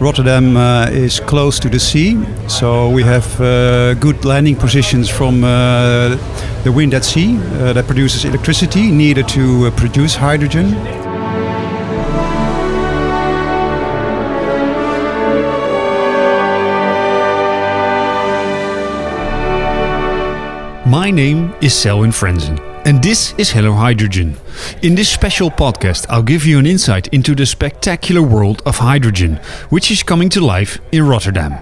Rotterdam uh, is close to the sea, so we have uh, good landing positions from uh, the wind at sea uh, that produces electricity needed to uh, produce hydrogen. My name is Selwyn Frenzen, and this is Hello Hydrogen. In this special podcast, I'll give you an insight into the spectacular world of hydrogen, which is coming to life in Rotterdam.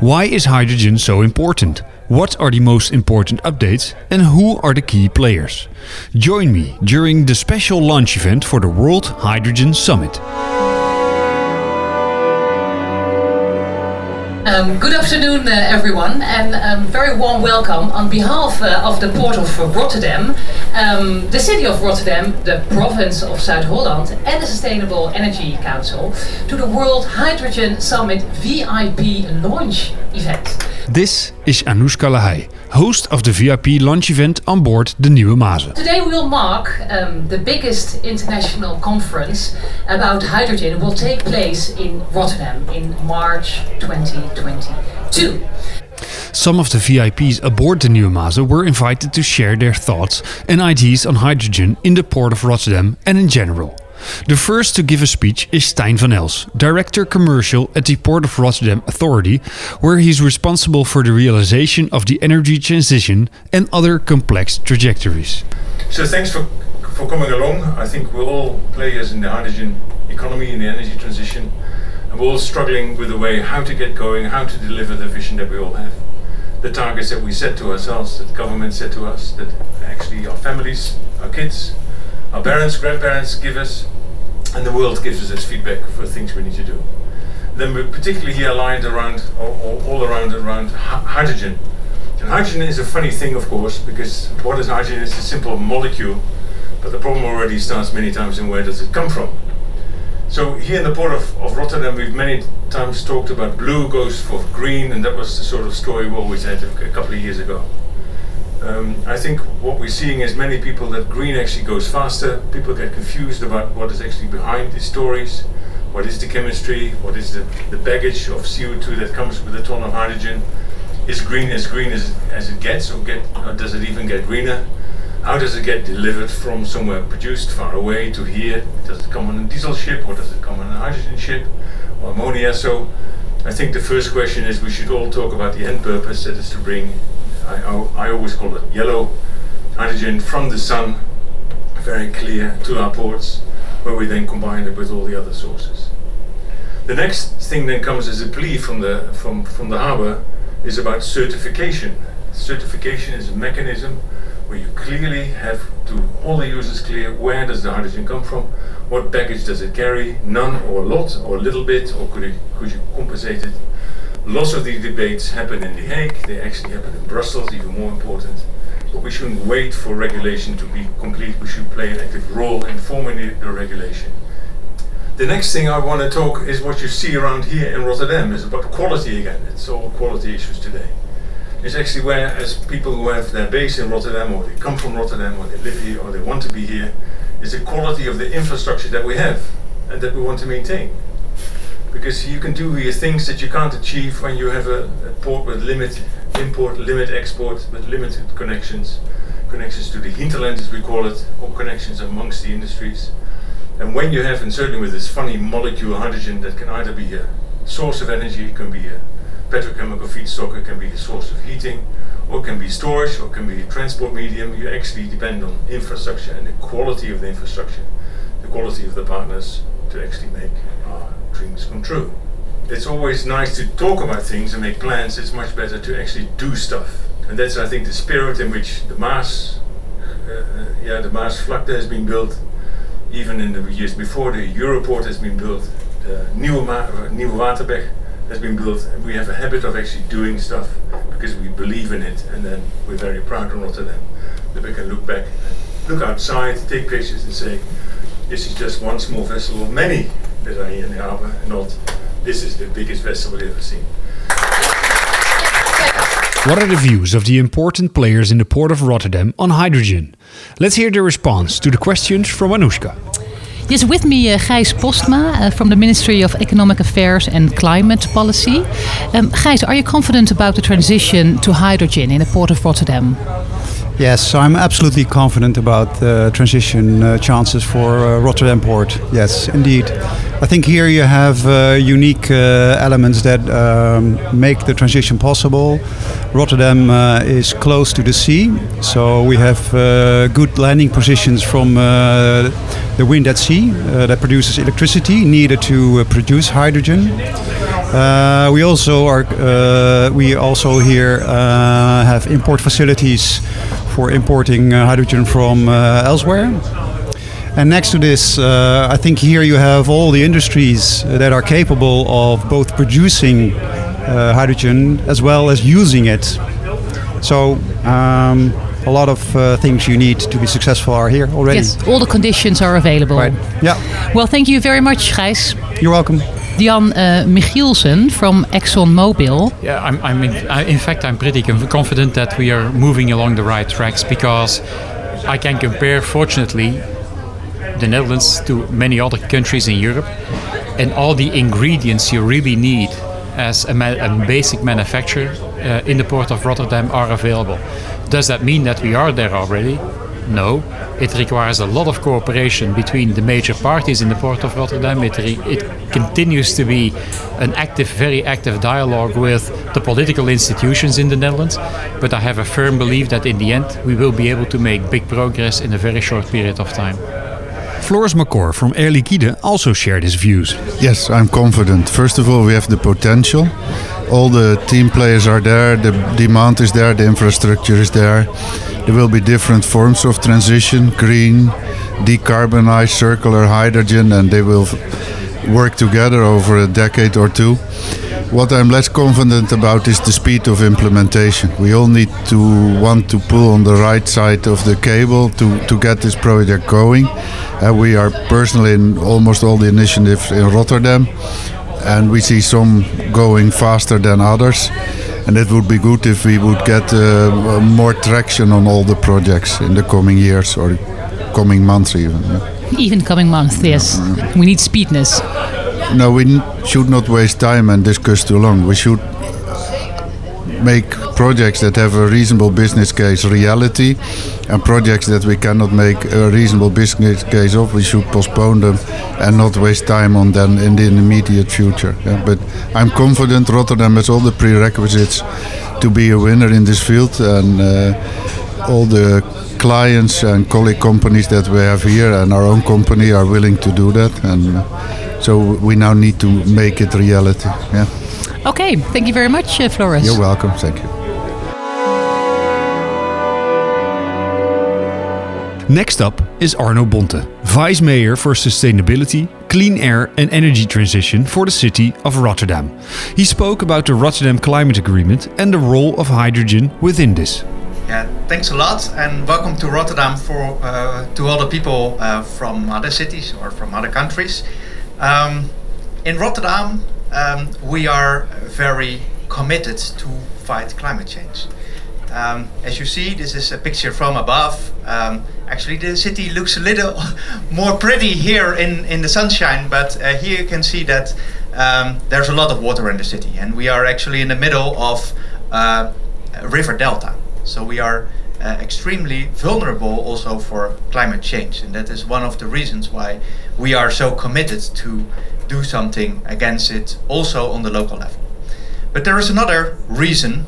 Why is hydrogen so important? What are the most important updates and who are the key players? Join me during the special launch event for the World Hydrogen Summit. Um, good afternoon, uh, everyone, and um, very warm welcome on behalf uh, of the Port of Rotterdam, um, the City of Rotterdam, the Province of Zuid-Holland, and the Sustainable Energy Council to the World Hydrogen Summit VIP launch event. This is Anoushka Lahai, host of the VIP launch event on board the Nieuwe Mazen. Today we will mark um, the biggest international conference about hydrogen will take place in Rotterdam in March 2022. Some of the VIPs aboard the Nieuwe Mazen were invited to share their thoughts and ideas on hydrogen in the port of Rotterdam and in general. The first to give a speech is Stijn van Els, Director Commercial at the Port of Rotterdam Authority, where he's responsible for the realization of the energy transition and other complex trajectories. So thanks for for coming along. I think we're all players in the hydrogen economy, in the energy transition, and we're all struggling with the way how to get going, how to deliver the vision that we all have, the targets that we set to ourselves, that government set to us, that actually our families, our kids, our parents, grandparents give us, and the world gives us as feedback for things we need to do. Then we're particularly here aligned around, all, all- all around, around hy- hydrogen. And hydrogen is a funny thing, of course, because what is hydrogen? It's a simple molecule, but the problem already starts many times in where does it come from? So here in the port of, of Rotterdam, we've many times talked about blue goes for green, and that was the sort of story we always had a couple of years ago. Um, I think what we're seeing is many people that green actually goes faster. People get confused about what is actually behind these stories. What is the chemistry? What is the, the baggage of CO2 that comes with a ton of hydrogen? Is green as green as, as it gets, or, get, or does it even get greener? How does it get delivered from somewhere produced far away to here? Does it come on a diesel ship or does it come on a hydrogen ship or ammonia? So I think the first question is we should all talk about the end purpose that is to bring, I, I, always call it yellow hydrogen from the sun, very clear, to our ports, where we then combine it with all the other sources. The next thing then comes as a plea from the, from, from the harbour is about certification. Certification is a mechanism where you clearly have to all the users clear where does the hydrogen come from, what baggage does it carry, none or a lot or a little bit, or could, it, could you compensate it? Lots of these debates happen in The Hague, they actually happen in Brussels, even more important. But we shouldn't wait for regulation to be complete, we should play an active role in forming the, regulation. The next thing I want to talk is what you see around here in Rotterdam is about quality again. It's all quality issues today. It's actually where, as people who have their base in Rotterdam, or they come from Rotterdam, or they live here, or they want to be here, is the quality of the infrastructure that we have and that we want to maintain. Because you can do here things that you can't achieve when you have a, a port with limit import, limit export, with limited connections, connections to the hinterland as we call it, or connections amongst the industries. And when you have, and certainly with this funny molecule hydrogen that can either be a source of energy, it can be a petrochemical feedstock, it can be a source of heating, or it can be storage, or it can be a transport medium, you actually depend on infrastructure and the quality of the infrastructure, the quality of the partners to actually make our dreams come true. It's always nice to talk about things and make plans, it's much better to actually do stuff. And that's, I think, the spirit in which the Maas, uh, uh, yeah, the Maas Vlakte has been built, even in the years before, the Europoort has been built, the Nieuwe, Ma- uh, Nieuwe Waterweg has been built, we have a habit of actually doing stuff because we believe in it, and then we're very proud in Rotterdam. That we can look back look outside, take pictures, and say, this is just one small vessel of many that are here in the harbour, and not this is the biggest vessel we've ever seen. What are the views of the important players in the port of Rotterdam on hydrogen? Let's hear the response to the questions from Anoushka. Yes, with me, uh, Gijs Postma uh, from the Ministry of Economic Affairs and Climate Policy. Um, Gijs, are you confident about the transition to hydrogen in the port of Rotterdam? Yes, I'm absolutely confident about the transition uh, chances for uh, Rotterdam Port. Yes, indeed. I think here you have uh, unique uh, elements that um, make the transition possible. Rotterdam uh, is close to the sea, so we have uh, good landing positions from the wind at sea that produces electricity needed to produce hydrogen. we also are we also here have import facilities for importing uh, hydrogen from uh, elsewhere. And next to this, uh, I think here you have all the industries that are capable of both producing hydrogen as well as using it. So um, a lot of uh, things you need to be successful are here already. Yes, all the conditions are available. Right. Yeah. Well, thank you very much, Gijs. You're welcome. Jan uh, Michielsen from ExxonMobil. Yeah, I'm, I'm in, in fact, I'm pretty confident that we are moving along the right tracks because I can compare, fortunately, the Netherlands to many other countries in Europe, and all the ingredients you really need as a, ma a basic manufacturer uh, in the port of Rotterdam are available. Does that mean that we are there already? No, it requires a lot of cooperation between the major parties in the port of Rotterdam. It, it continues to be an active, very active dialogue with the political institutions in the Netherlands. But I have a firm belief that in the end we will be able to make big progress in a very short period of time. Floris Macor from Air Liquide also shared his views. Yes, I'm confident. First of all, we have the potential. All the team players are there, the demand is there, the infrastructure is there. There will be different forms of transition green, decarbonized, circular hydrogen, and they will work together over a decade or two. What I'm less confident about is the speed of implementation. We all need to want to pull on the right side of the cable to, to get this project going. And we are personally in almost all the initiatives in Rotterdam, and we see some going faster than others and it would be good if we would get uh, more traction on all the projects in the coming years or coming months even. Even coming months, yes. We need speedness. No, we should not waste time and discuss too long. We should make projects that have a reasonable business case reality and projects that we cannot make a reasonable business case of we should postpone them and not waste time on them in the immediate future yeah? but i'm confident rotterdam has all the prerequisites to be a winner in this field and uh, all the clients and colleague companies that we have here and our own company are willing to do that and so we now need to make it reality yeah Okay, thank you very much, uh, Floris. You're welcome. Thank you. Next up is Arno Bonte, Vice Mayor for Sustainability, Clean Air and Energy Transition for the city of Rotterdam. He spoke about the Rotterdam Climate Agreement and the role of hydrogen within this. Yeah, thanks a lot, and welcome to Rotterdam for uh, to all the people uh, from other cities or from other countries. Um, in Rotterdam, um, we are very committed to fight climate change. Um, as you see, this is a picture from above. Um, actually, the city looks a little more pretty here in, in the sunshine, but uh, here you can see that um, there's a lot of water in the city, and we are actually in the middle of uh, river delta. So we are uh, extremely vulnerable also for climate change, and that is one of the reasons why we are so committed to do something against it also on the local level. But there is another reason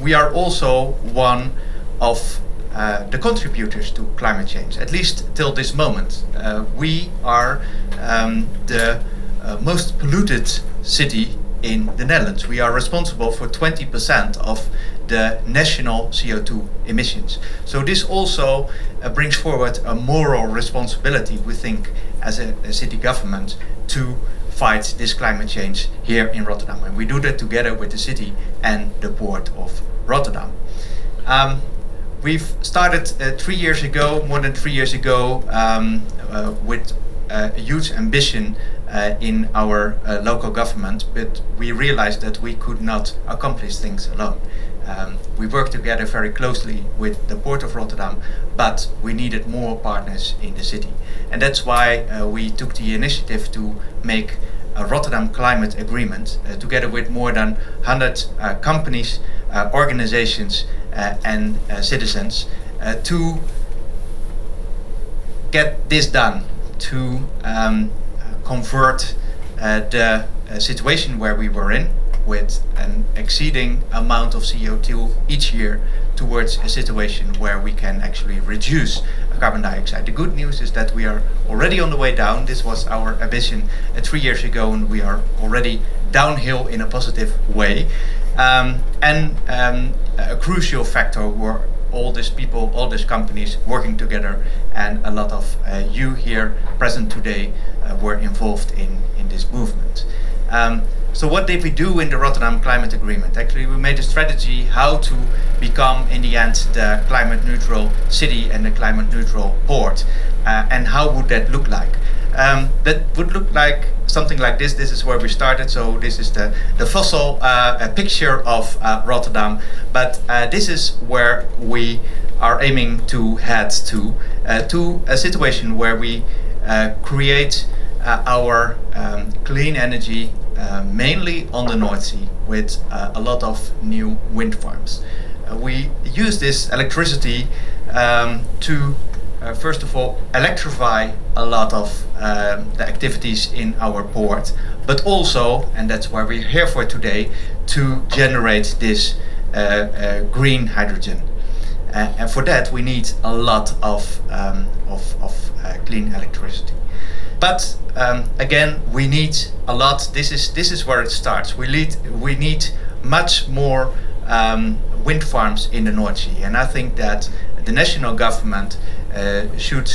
we are also one of uh, the contributors to climate change, at least till this moment. Uh, we are um, the uh, most polluted city in the Netherlands. We are responsible for 20% of the national CO2 emissions. So this also uh, brings forward a moral responsibility, we think, as a, a, city government to fight this climate change here in Rotterdam. And we do that together with the city and the port of Rotterdam. Um, we've started uh, three years ago, more than three years ago, um, uh, with a huge ambition uh, in our uh, local government, but we realized that we could not accomplish things alone. Um, we worked together very closely with the Port of Rotterdam, but we needed more partners in the city. And that's why uh, we took the initiative to make a Rotterdam Climate Agreement uh, together with more than 100 uh, companies, uh, organizations, uh, and citizens to get this done, to um, convert the situation where we were in with an exceeding amount of CO2 each year towards a situation where we can actually reduce carbon dioxide. The good news is that we are already on the way down. This was our ambition uh, three years ago, and we are already downhill in a positive way. Um, and um, a crucial factor were all these people, all these companies working together, and a lot of uh, you here present today uh, were involved in, in this movement. Um, so what did we do in the Rotterdam Climate Agreement? Actually, we made a strategy how to become, in the end, the climate neutral city and the climate neutral port. Uh, and how would that look like? Um, that would look like something like this. This is where we started. So this is the, the fossil uh, picture of uh, Rotterdam. But uh, this is where we are aiming to head to, uh, to a situation where we uh, create our um, clean energy uh, mainly on the North Sea with uh, a lot of new wind farms. Uh, we use this electricity um, to uh, first of all electrify a lot of um, the activities in our port, but also, and that's why we're here for today, to generate this uh, uh, green hydrogen. and for that, we need a lot of, um, of, of clean electricity. But um, again, we need a lot. This is this is where it starts. We need we need much more um, wind farms in the North Sea, and I think that the national government uh, should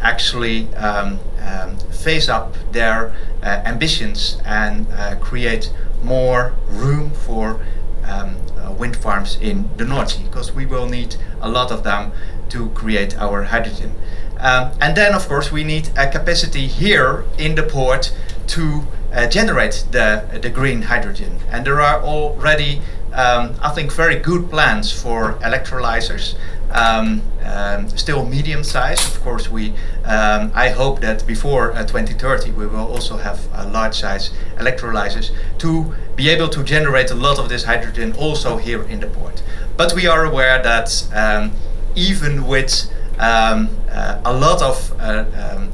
actually um, um phase up their uh, ambitions and uh, create more room for um, uh, wind farms in the North Sea, because we will need a lot of them to create our hydrogen. Um, and then, of course, we need a capacity here in the port to uh, generate the, the green hydrogen. And there are already, um, I think, very good plans for electrolyzers. Um, um, still medium size. Of course, we. Um, I hope that before uh, 2030 we will also have uh, large size electrolyzers to be able to generate a lot of this hydrogen also here in the port. But we are aware that um, even with um, uh, a lot of uh, um,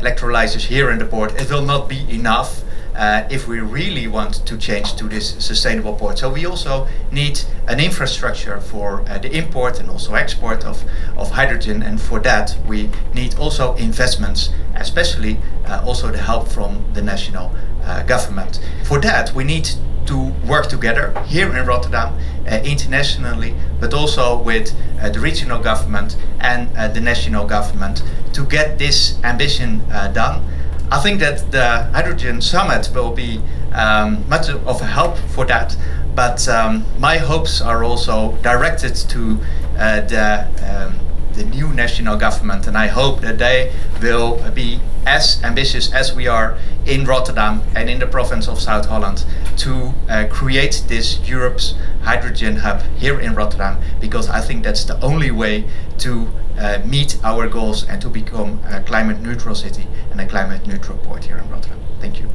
electrolyzers here in the port. It will not be enough uh, if we really want to change to this sustainable port. So we also need an infrastructure for uh, the import and also export of, of hydrogen. And for that, we need also investments, especially uh, also the help from the national uh, government. For that, we need to work together here in Rotterdam, uh, internationally, but also with uh, the regional government and the national government to get this ambition done. I think that the Hydrogen Summit will be um, much of a help for that, but um, my hopes are also directed to uh, the um, the new national government, and I hope that they will be as ambitious as we are in Rotterdam and in the province of South Holland to uh, create this Europe's hydrogen hub here in Rotterdam, because I think that's the only way to uh, meet our goals and to become a climate neutral city and a climate neutral port here in Rotterdam. Thank you.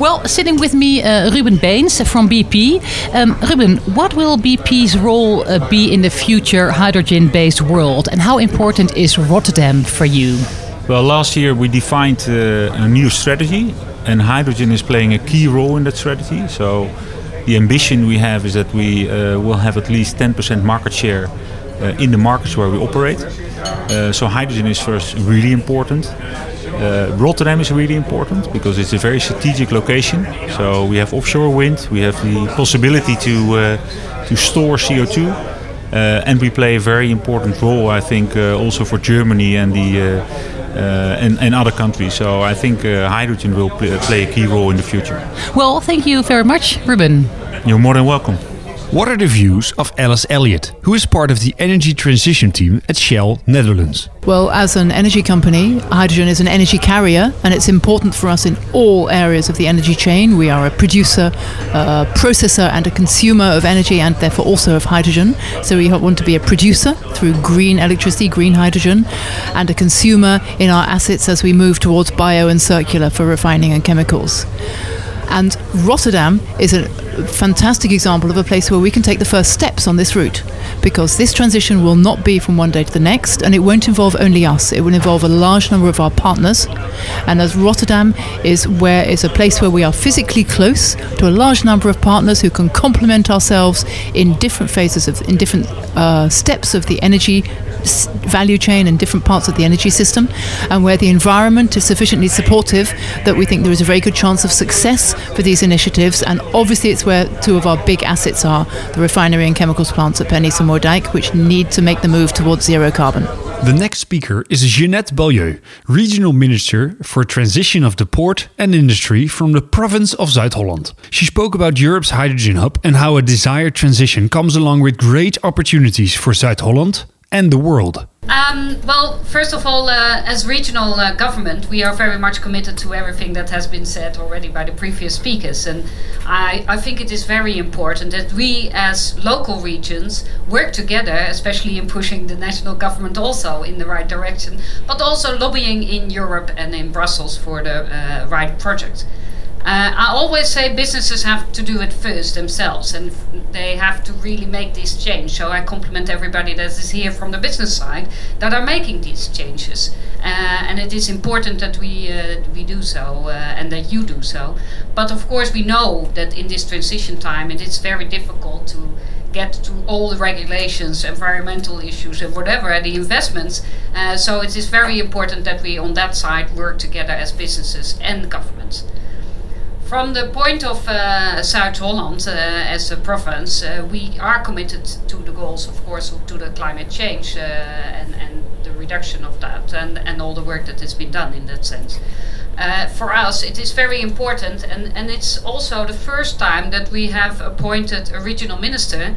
Well, sitting with me, uh, Ruben Bains from BP. Um, Ruben, what will BP's role uh, be in the future hydrogen based world, and how important is Rotterdam for you? Well, last year we defined uh, a new strategy, and hydrogen is playing a key role in that strategy. So, the ambition we have is that we uh, will have at least 10% market share uh, in the markets where we operate. Uh, so, hydrogen is for us really important. Uh, Rotterdam is really important because it's a very strategic location. So we have offshore wind, we have the possibility to uh, to store CO2, uh, and we play a very important role, I think, also for Germany and the uh, uh, and, and other countries. So I think hydrogen will play a key role in the future. Well, thank you very much, Ruben. You're more than welcome. What are the views of Alice Elliott, who is part of the energy transition team at Shell Netherlands? Well, as an energy company, hydrogen is an energy carrier and it's important for us in all areas of the energy chain. We are a producer, a processor, and a consumer of energy and therefore also of hydrogen. So we want to be a producer through green electricity, green hydrogen, and a consumer in our assets as we move towards bio and circular for refining and chemicals. And Rotterdam is a fantastic example of a place where we can take the first steps on this route because this transition will not be from one day to the next and it won't involve only us. It will involve a large number of our partners. And as Rotterdam is where is a place where we are physically close to a large number of partners who can complement ourselves in different phases of in different uh, steps of the energy value chain and different parts of the energy system, and where the environment is sufficiently supportive that we think there is a very good chance of success for these initiatives. And obviously, it's where two of our big assets are the refinery and chemicals plants at Pernis and Moerdijk, which need to make the move towards zero carbon. The next speaker is Jeannette Baljeu, Regional Minister for Transition of the Port and Industry from the province of Zuid-Holland. She spoke about Europe's hydrogen hub and how a desired transition comes along with great opportunities for Zuid-Holland and the world? Um, well, first of all, uh, as regional uh, government, we are very much committed to everything that has been said already by the previous speakers. And I, I think it is very important that we, as local regions, work together, especially in pushing the national government also in the right direction, but also lobbying in Europe and in Brussels for the uh, right projects. Uh, I always say businesses have to do it first themselves, and they have to really make this change. So I compliment everybody that is here from the business side that are making these changes, uh, and it is important that we uh, we do so uh, and that you do so. But of course, we know that in this transition time, it is very difficult to get to all the regulations, environmental issues, and whatever, the investments. Uh, so it is very important that we on that side work together as businesses and governments. From the point of uh, Zuid-Holland uh, as a province, uh, we are committed to the goals, of course, to the climate change uh, and, and the reduction of that and, and all the work that has been done in that sense. Uh, for us, it is very important, and, and it's also the first time that we have appointed a regional minister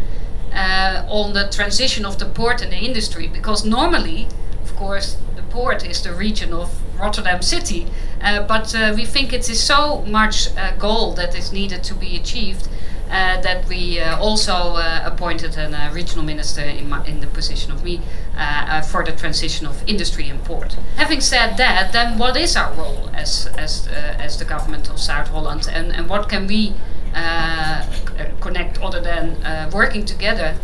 uh, on the transition of the port and the industry, because normally, of course, the port is the region of Rotterdam City. Uh, but uh, we think it is so much uh, goal that is needed to be achieved uh, that we uh, also uh, appointed a regional minister in, my, in, the position of me for the transition of industry and port. Having said that, then what is our role as, as, as the government of South Holland and, and what can we connect other than working together?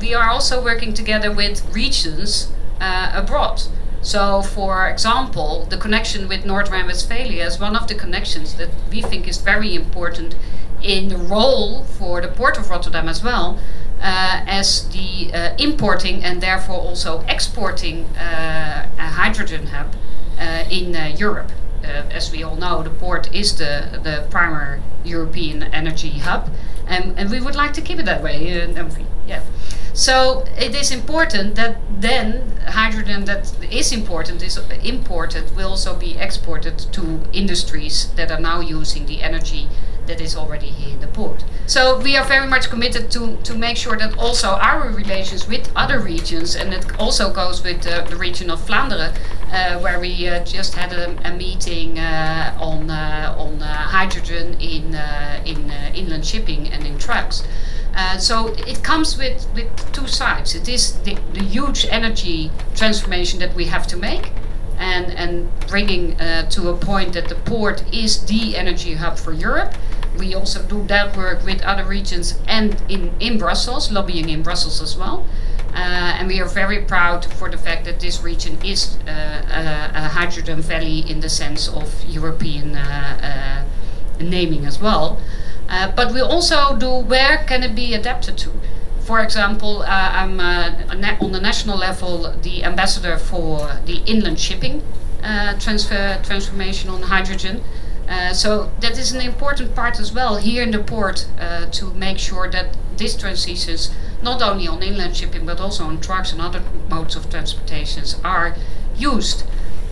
we are also working together with regions abroad. So, for example, the connection with North Rhine-Westphalia is one of the connections that we think is very important in the role for the port of Rotterdam as well, uh, as the uh, importing and therefore also exporting uh, a hydrogen hub uh, in uh, Europe. Uh, as we all know, the port is the, the primary European energy hub, and, and we would like to keep it that way. yeah. So it is important that then hydrogen that is important is imported will also be exported to industries that are now using the energy that is already here in the port. So we are very much committed to, to make sure that also our relations with other regions, and it also goes with uh, the region of Flanders, uh, where we uh, just had a, a meeting uh, on uh, on uh, hydrogen in in inland shipping and in trucks. Uh, so it comes with, with two sides. It is the, the huge energy transformation that we have to make, and, and bringing uh, to a point that the port is the energy hub for Europe. We also do that work with other regions and in, in Brussels, lobbying in Brussels as well. Uh, and we are very proud for the fact that this region is uh, a, a, hydrogen valley in the sense of European uh, uh, naming as well. Uh, but we also do where can it be adapted to. For example, uh, I'm uh, on the national level the ambassador for the inland shipping uh, transfer transformation on hydrogen. Uh, so that is an important part as well here in the port to make sure that this transitions not only on inland shipping but also on trucks and other modes of transportations are used.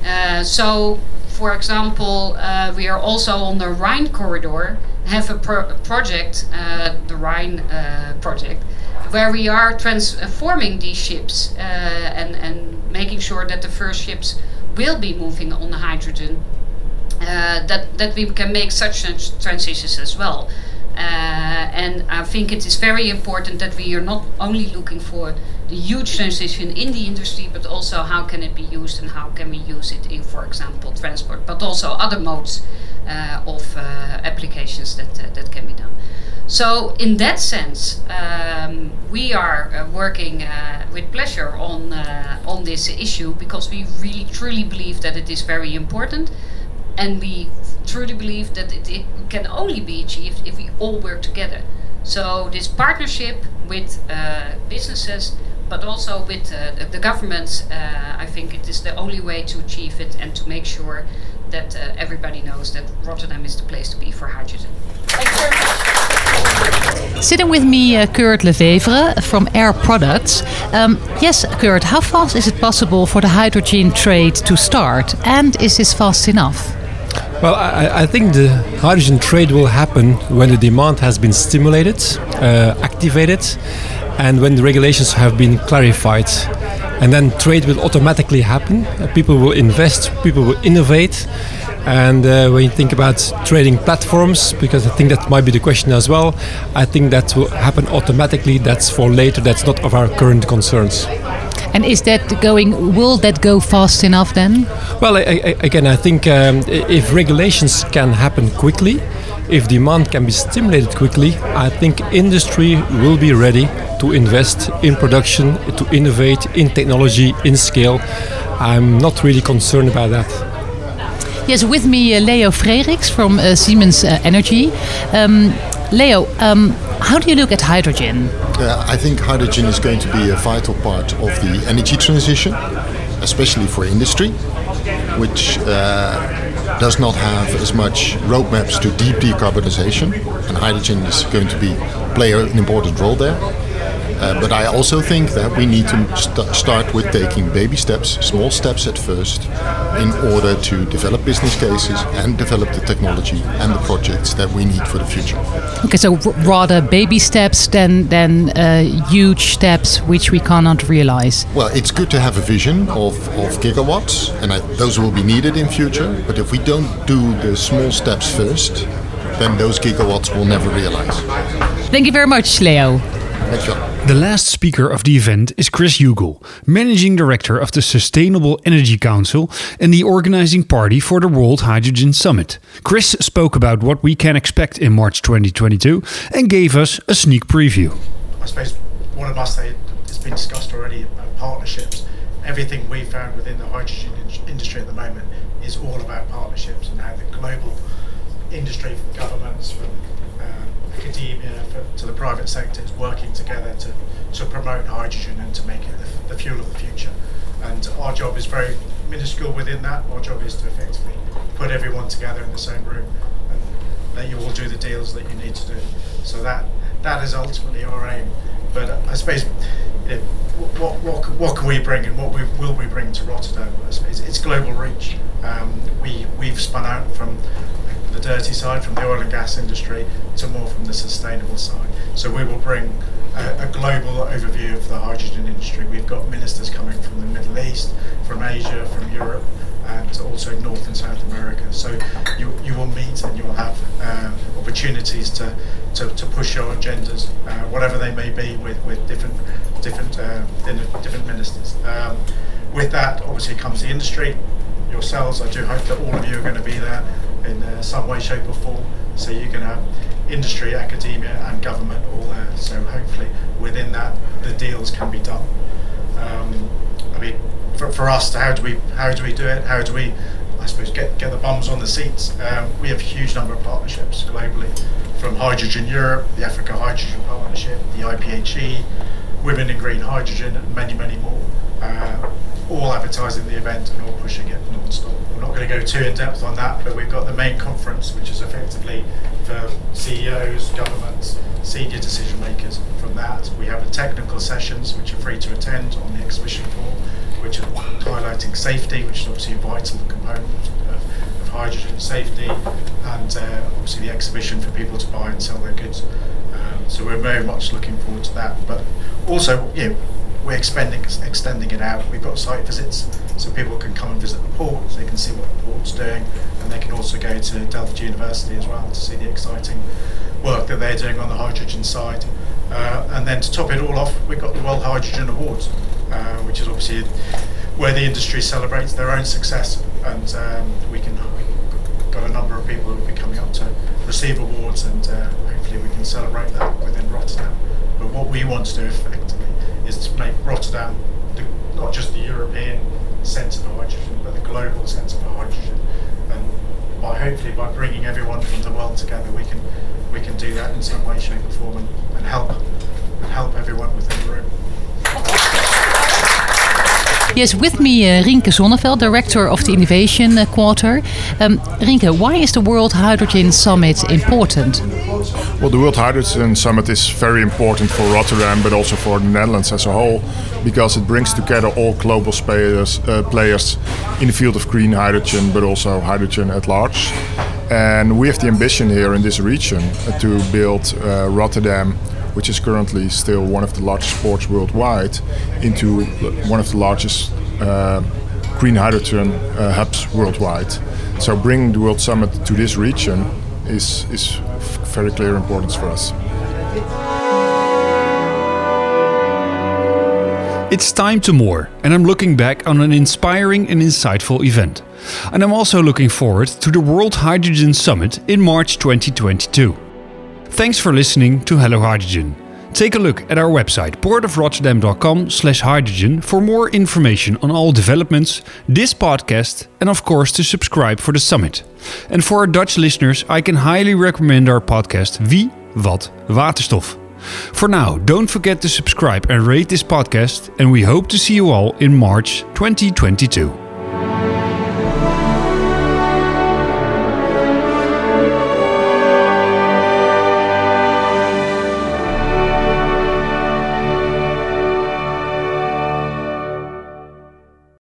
Uh, so, for example, uh, we are also on the Rhine corridor have a, pro project, uh, the Rhine uh, project, where we are transforming these ships uh, and, and making sure that the first ships will be moving on the hydrogen, uh, that, that we can make such transitions as well. Uh, and I think it is very important that we are not only looking for huge transition in the industry, but also how can it be used and how can we use it in, for example, transport, but also other modes uh, of uh, applications that, uh, that can be done. So in that sense, um, we are uh, working uh, with pleasure on uh, on this issue because we really truly believe that it is very important, and we truly believe that it, it can only be achieved if we all work together. So this partnership with businesses, but also with the governments, I think it is the only way to achieve it and to make sure that uh, everybody knows that Rotterdam is the place to be for hydrogen. Thank you very much. Sitting with me, uh, Kurt Lefevre from Air Products. Um, yes, Kurt, how fast is it possible for the hydrogen trade to start? And is this fast enough? Well, I, I, think the hydrogen trade will happen when the demand has been stimulated, uh, activated, and when the regulations have been clarified and then trade will automatically happen. Uh, people will invest, people will innovate. And uh, when you think about trading platforms, because I think that might be the question as well, I think that will happen automatically. That's for later. That's not of our current concerns. And is that going? Will that go fast enough then? Well, I, I, again, I think um, if regulations can happen quickly, if demand can be stimulated quickly, I think industry will be ready to invest in production, to innovate in technology, in scale. I'm not really concerned about that. Yes, with me, uh, Leo Freriks from uh, Siemens uh, Energy. Um, Leo, um, how do you look at hydrogen? Uh, I think hydrogen is going to be a vital part of the energy transition, especially for industry, which uh, does not have as much roadmaps to deep decarbonization, and hydrogen is going to be play an important role there. Uh, but I also think that we need to st start with taking baby steps, small steps at first, in order to develop business cases and develop the technology and the projects that we need for the future. Okay, so rather baby steps than than uh, huge steps which we cannot realize. Well, it's good to have a vision of, of gigawatts, and I, those will be needed in future. But if we don't do the small steps first, then those gigawatts will never realize. Thank you very much, Leo. The last speaker of the event is Chris Hugill, Managing Director of the Sustainable Energy Council and the organizing party for the World Hydrogen Summit. Chris spoke about what we can expect in March 2022 and gave us a sneak preview. I suppose one of us say has been discussed already about partnerships. Everything we found within the hydrogen industry at the moment is all about partnerships and how the global industry, from governments, from academia for, to the private sector is working together to, to promote hydrogen and to make it the, the fuel of the future. And our job is very minuscule within that. Our job is to effectively put everyone together in the same room and let you all do the deals that you need to do. So that that is ultimately our aim. But I suppose you know, what, what, what can we bring and what we, will we bring to Rotterdam? It's, it's global reach. Um, we, we've spun out from the dirty side, from the oil and gas industry, to more from the sustainable side. So we will bring a, a, global overview of the hydrogen industry. We've got ministers coming from the Middle East, from Asia, from Europe, and also North and South America. So you, you will meet and you will have uh, opportunities to, to, to, push your agendas, uh, whatever they may be, with, with different different uh, different ministers. Um, with that, obviously, comes the industry. Yourselves, I do hope that all of you are going to be there in uh, some way, shape, or form. So you can have industry, academia, and government all there. So hopefully, within that, the deals can be done. Um, I mean, for, for us, how do we how do we do it? How do we, I suppose, get get the bums on the seats? Um, we have a huge number of partnerships globally, from Hydrogen Europe, the Africa Hydrogen Partnership, the IPHE, Women in Green Hydrogen, and many many more. Uh, all advertising the event and all pushing it non-stop. We're not going to go too in depth on that, but we've got the main conference, which is effectively for CEOs, governments, senior decision makers. From that, we have the technical sessions, which are free to attend on the exhibition floor, which are highlighting safety, which is obviously a vital component of, of hydrogen safety, and uh, obviously the exhibition for people to buy and sell their goods. Um, so we're very much looking forward to that. But also, know, we're expanding, extending it out. We've got site visits, so people can come and visit the port, so they can see what the port's doing, and they can also go to Delft University as well to see the exciting work that they're doing on the hydrogen side. Uh, and then to top it all off, we've got the World Hydrogen Awards, uh, which is obviously where the industry celebrates their own success, and um, we can we've got a number of people who will be coming up to receive awards, and uh, hopefully we can celebrate that within Rotterdam. But what we want to do effectively is to make Rotterdam the, not just the European centre for hydrogen, but the global centre for hydrogen. And by hopefully by bringing everyone from the world together, we can we can do that in some way, shape, or form, and, and help and help everyone within the room. Yes, with me, uh, Rinke Zonneveld, director of the Innovation Quarter. Um, Rinke, why is the World Hydrogen Summit important? Well, the World Hydrogen Summit is very important for Rotterdam, but also for the Netherlands as a whole, because it brings together all global players, uh, players in the field of green hydrogen, but also hydrogen at large. And we have the ambition here in this region to build uh, Rotterdam which is currently still one of the largest ports worldwide, into one of the largest uh, green hydrogen uh, hubs worldwide. So bringing the World Summit to this region is, is very clear importance for us. It's time to more, and I'm looking back on an inspiring and insightful event. And I'm also looking forward to the World Hydrogen Summit in March 2022. Thanks for listening to Hello Hydrogen. Take a look at our website portofrotterdam.com slash hydrogen for more information on all developments, this podcast, and of course to subscribe for the summit. And for our Dutch listeners, I can highly recommend our podcast Wie, Wat, Waterstof. For now, don't forget to subscribe and rate this podcast, and we hope to see you all in March 2022.